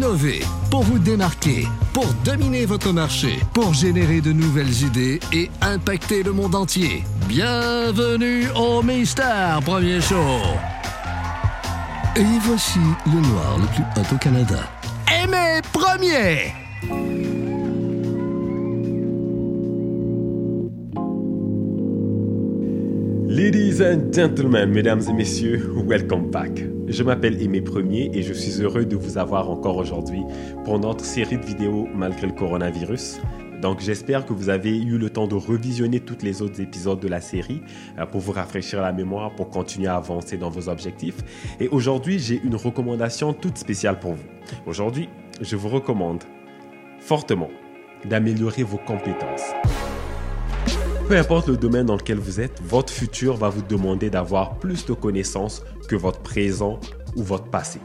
innover, pour vous démarquer, pour dominer votre marché, pour générer de nouvelles idées et impacter le monde entier. Bienvenue au Mister Premier Show. Et voici le noir le plus hot au Canada. Aimé Premier! Ladies and gentlemen, mesdames et messieurs, welcome back. Je m'appelle Aimé Premier et je suis heureux de vous avoir encore aujourd'hui pour notre série de vidéos malgré le coronavirus. Donc j'espère que vous avez eu le temps de revisionner tous les autres épisodes de la série euh, pour vous rafraîchir la mémoire, pour continuer à avancer dans vos objectifs. Et aujourd'hui, j'ai une recommandation toute spéciale pour vous. Aujourd'hui, je vous recommande fortement d'améliorer vos compétences. Peu importe le domaine dans lequel vous êtes, votre futur va vous demander d'avoir plus de connaissances que votre présent ou votre passé.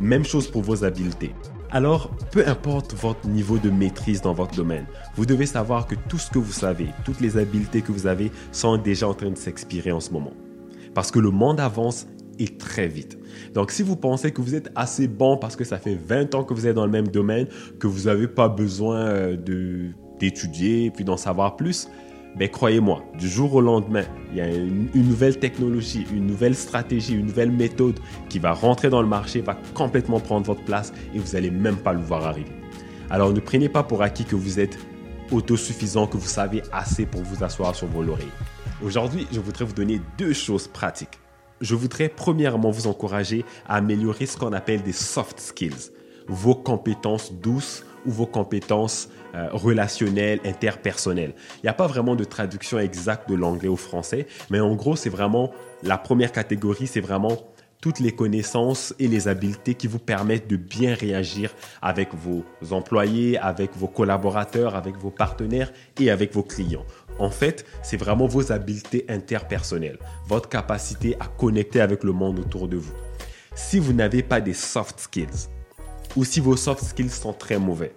Même chose pour vos habiletés. Alors, peu importe votre niveau de maîtrise dans votre domaine, vous devez savoir que tout ce que vous savez, toutes les habiletés que vous avez sont déjà en train de s'expirer en ce moment. Parce que le monde avance et très vite. Donc, si vous pensez que vous êtes assez bon parce que ça fait 20 ans que vous êtes dans le même domaine, que vous n'avez pas besoin euh, d'étudier puis d'en savoir plus, ben croyez-moi, du jour au lendemain, il y a une, nouvelle technologie, une nouvelle stratégie, une nouvelle méthode qui va rentrer dans le marché, va complètement prendre votre place et vous n'allez même pas le voir arriver. Alors ne prenez pas pour acquis que vous êtes autosuffisant, que vous savez assez pour vous asseoir sur vos lauriers. Aujourd'hui, je voudrais vous donner deux choses pratiques. Je voudrais premièrement vous encourager à améliorer ce qu'on appelle des soft skills, vos compétences douces ou vos compétences euh, relationnelles, interpersonnelles. Il n'y a pas vraiment de traduction exacte de l'anglais au français, mais en gros, c'est vraiment la première catégorie, c'est vraiment toutes les connaissances et les habiletés qui vous permettent de bien réagir avec vos employés, avec vos collaborateurs, avec vos partenaires et avec vos clients. En fait, c'est vraiment vos habiletés interpersonnelles, votre capacité à connecter avec le monde autour de vous. Si vous n'avez pas des soft skills, ou si vos soft skills sont très mauvais,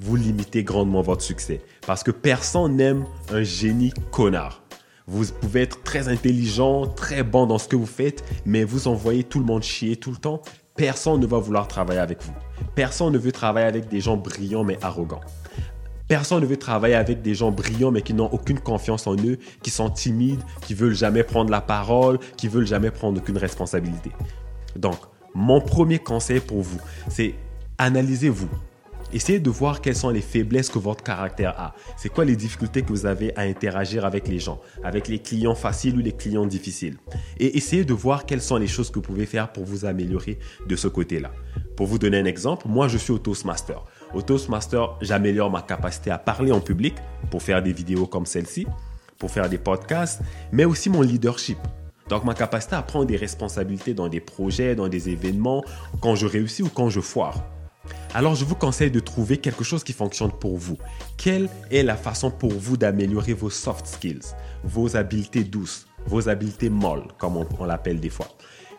vous limitez grandement votre succès. Parce que personne n'aime un génie connard. Vous pouvez être très intelligent, très bon dans ce que vous faites, mais vous envoyez tout le monde chier tout le temps. Personne ne va vouloir travailler avec vous. Personne ne veut travailler avec des gens brillants mais arrogants. Personne ne veut travailler avec des gens brillants mais qui n'ont aucune confiance en eux, qui sont timides, qui veulent jamais prendre la parole, qui veulent jamais prendre aucune responsabilité. Donc, mon premier conseil pour vous, c'est analysez-vous. Essayez de voir quelles sont les faiblesses que votre caractère a. C'est quoi les difficultés que vous avez à interagir avec les gens, avec les clients faciles ou les clients difficiles. Et essayez de voir quelles sont les choses que vous pouvez faire pour vous améliorer de ce côté-là. Pour vous donner un exemple, moi je suis au Toastmaster. Au Toastmaster, j'améliore ma capacité à parler en public pour faire des vidéos comme celle-ci, pour faire des podcasts, mais aussi mon leadership. Donc ma capacité à prendre des responsabilités dans des projets, dans des événements, quand je réussis ou quand je foire. Alors je vous conseille de trouver quelque chose qui fonctionne pour vous. Quelle est la façon pour vous d'améliorer vos soft skills, vos habiletés douces, vos habiletés molles, comme on, l'appelle des fois?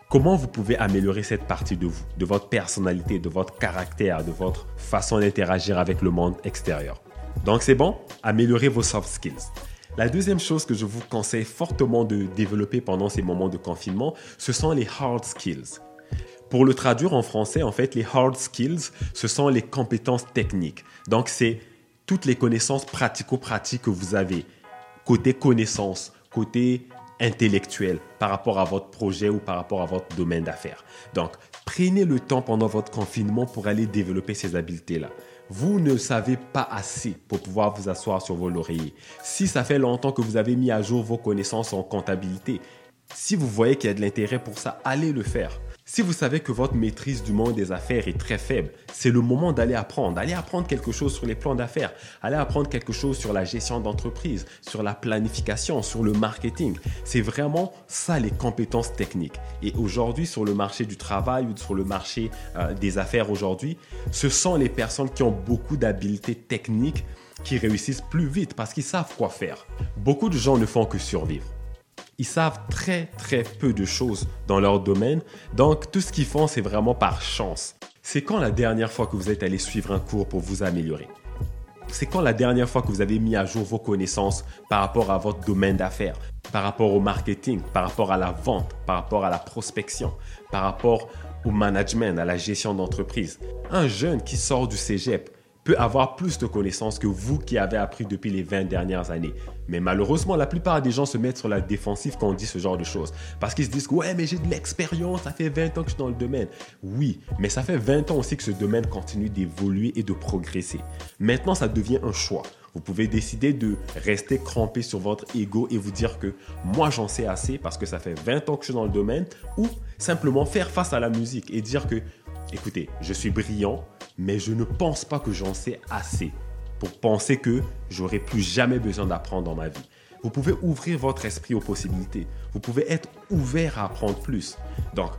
Comment vous pouvez améliorer cette partie de vous, de votre personnalité, de votre caractère, de votre façon d'interagir avec le monde extérieur? Donc c'est bon, améliorez vos soft skills. La deuxième chose que je vous conseille fortement de développer pendant ces moments de confinement, ce sont les hard skills. Pour le traduire en français, en fait, les hard skills, ce sont les compétences techniques. Donc, c'est toutes les connaissances pratico-pratiques que vous avez, côté connaissances, côté intellectuel par rapport à votre projet ou par rapport à votre domaine d'affaires. Donc, prenez le temps pendant votre confinement pour aller développer ces habiletés-là. Vous ne savez pas assez pour pouvoir vous asseoir sur vos lauriers. Si ça fait longtemps que vous avez mis à jour vos connaissances en comptabilité, si vous voyez qu'il y a de l'intérêt pour ça, allez le faire. Si vous savez que votre maîtrise du monde des affaires est très faible, c'est le moment d'aller apprendre. Allez apprendre quelque chose sur les plans d'affaires. Allez apprendre quelque chose sur la gestion d'entreprise, sur la planification, sur le marketing. C'est vraiment ça les compétences techniques. Et aujourd'hui, sur le marché du travail ou sur le marché euh, des affaires aujourd'hui, ce sont les personnes qui ont beaucoup d'habiletés techniques qui réussissent plus vite parce qu'ils savent quoi faire. Beaucoup de gens ne font que survivre ils savent très très peu de choses dans leur domaine. Donc tout ce qu'ils font, c'est vraiment par chance. C'est quand la dernière fois que vous êtes allé suivre un cours pour vous améliorer? C'est quand la dernière fois que vous avez mis à jour vos connaissances par rapport à votre domaine d'affaires, par rapport au marketing, par rapport à la vente, par rapport à la prospection, par rapport au management, à la gestion d'entreprise? Un jeune qui sort du cégep peut avoir plus de connaissances que vous qui avez appris depuis les 20 dernières années. Mais malheureusement, la plupart des gens se mettent sur la défensive quand on dit ce genre de choses. Parce qu'ils se disent, ouais, mais j'ai de l'expérience, ça fait 20 ans que je suis dans le domaine. Oui, mais ça fait 20 ans aussi que ce domaine continue d'évoluer et de progresser. Maintenant, ça devient un choix. Vous pouvez décider de rester crampé sur votre ego et vous dire que moi j'en sais assez parce que ça fait 20 ans que je suis dans le domaine ou simplement faire face à la musique et dire que écoutez, je suis brillant, mais je ne pense pas que j'en sais assez pour penser que j'aurai plus jamais besoin d'apprendre dans ma vie. Vous pouvez ouvrir votre esprit aux possibilités. Vous pouvez être ouvert à apprendre plus. Donc,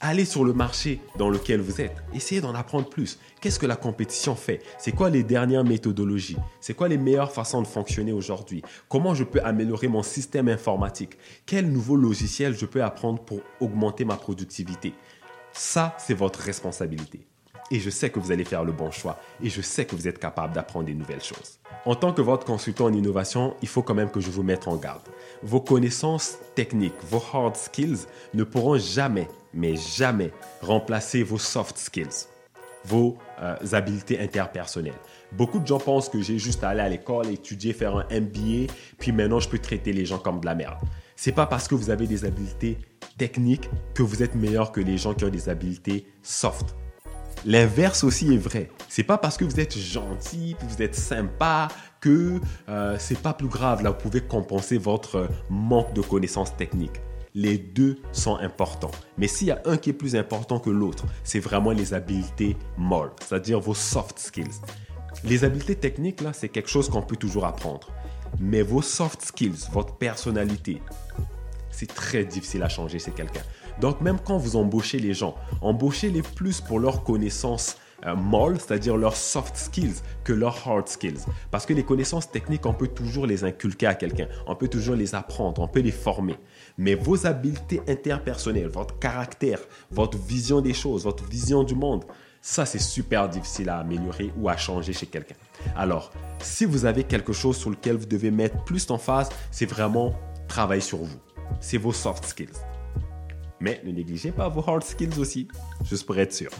allez sur le marché dans lequel vous êtes. Essayez d'en apprendre plus. Qu'est-ce que la compétition fait? C'est quoi les dernières méthodologies? C'est quoi les meilleures façons de fonctionner aujourd'hui? Comment je peux améliorer mon système informatique? Quel nouveau logiciel je peux apprendre pour augmenter ma productivité? Ça, c'est votre responsabilité. Et je sais que vous allez faire le bon choix. Et je sais que vous êtes capable d'apprendre des nouvelles choses. En tant que votre consultant en innovation, il faut quand même que je vous mette en garde. Vos connaissances techniques, vos hard skills ne pourront jamais, mais jamais remplacer vos soft skills, vos euh, habiletés interpersonnelles. Beaucoup de gens pensent que j'ai juste à aller à l'école, étudier, faire un MBA, puis maintenant je peux traiter les gens comme de la merde. C'est pas parce que vous avez des habiletés techniques que vous êtes meilleur que les gens qui ont des habiletés soft. L'inverse aussi est vrai. C'est pas parce que vous êtes gentil, que vous êtes sympa, que euh, c'est pas plus grave. Là, vous pouvez compenser votre manque de connaissances techniques. Les deux sont importants. Mais s'il y a un qui est plus important que l'autre, c'est vraiment les habiletés molles, c'est-à-dire vos soft skills. Les habiletés techniques, là, c'est quelque chose qu'on peut toujours apprendre. Mais vos soft skills, votre personnalité, c'est très difficile à changer c'est quelqu'un. Donc même quand vous embauchez les gens, embauchez-les plus pour leurs connaissances euh, molles, c'est-à-dire leurs soft skills, que leurs hard skills. Parce que les connaissances techniques, on peut toujours les inculquer à quelqu'un, on peut toujours les apprendre, on peut les former. Mais vos habiletés interpersonnelles, votre caractère, votre vision des choses, votre vision du monde, ça c'est super difficile à améliorer ou à changer chez quelqu'un. Alors, si vous avez quelque chose sur lequel vous devez mettre plus en phase, c'est vraiment travailler sur vous. C'est vos soft skills. Mais ne négligez pas vos hard skills aussi, juste pour être sûr.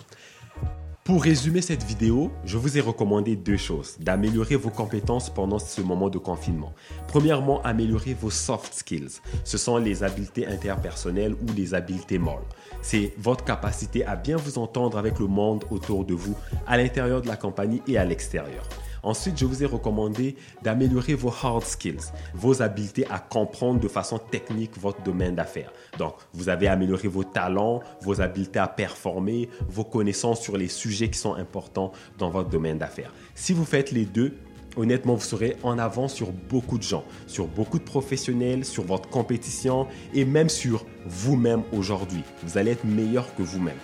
Pour résumer cette vidéo, je vous ai recommandé deux choses. D'améliorer vos compétences pendant ce moment de confinement. Premièrement, améliorer vos soft skills. Ce sont les habiletés interpersonnelles ou les habiletés molles. C'est votre capacité à bien vous entendre avec le monde autour de vous, à l'intérieur de la compagnie et à l'extérieur. Ensuite, je vous ai recommandé d'améliorer vos hard skills, vos habiletés à comprendre de façon technique votre domaine d'affaires. Donc, vous avez amélioré vos talents, vos habiletés à performer, vos connaissances sur les sujets qui sont importants dans votre domaine d'affaires. Si vous faites les deux, honnêtement, vous serez en avant sur beaucoup de gens, sur beaucoup de professionnels, sur votre compétition et même sur vous-même aujourd'hui. Vous allez être meilleur que vous-même.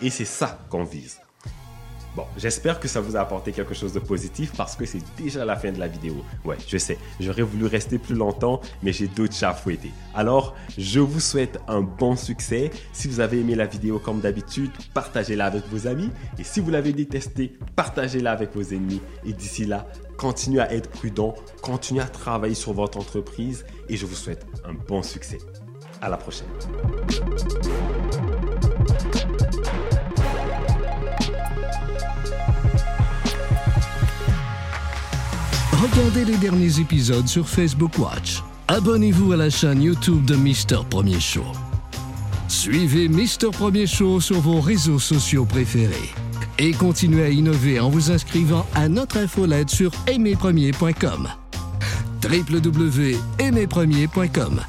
Et c'est ça qu'on vise. Bon, j'espère que ça vous a apporté quelque chose de positif parce que c'est déjà la fin de la vidéo. Ouais, je sais, j'aurais voulu rester plus longtemps, mais j'ai d'autres chats à fouetter. Alors, je vous souhaite un bon succès. Si vous avez aimé la vidéo comme d'habitude, partagez-la avec vos amis. Et si vous l'avez détesté, partagez-la avec vos ennemis. Et d'ici là, continuez à être prudent, continuez à travailler sur votre entreprise et je vous souhaite un bon succès. À la prochaine. Regardez les derniers épisodes sur Facebook Watch. Abonnez-vous à la chaîne YouTube de Mister Premier Show. Suivez Mister Premier Show sur vos réseaux sociaux préférés. Et continuez à innover en vous inscrivant à notre infolette sur aimerpremier.com. www.aimerpremier.com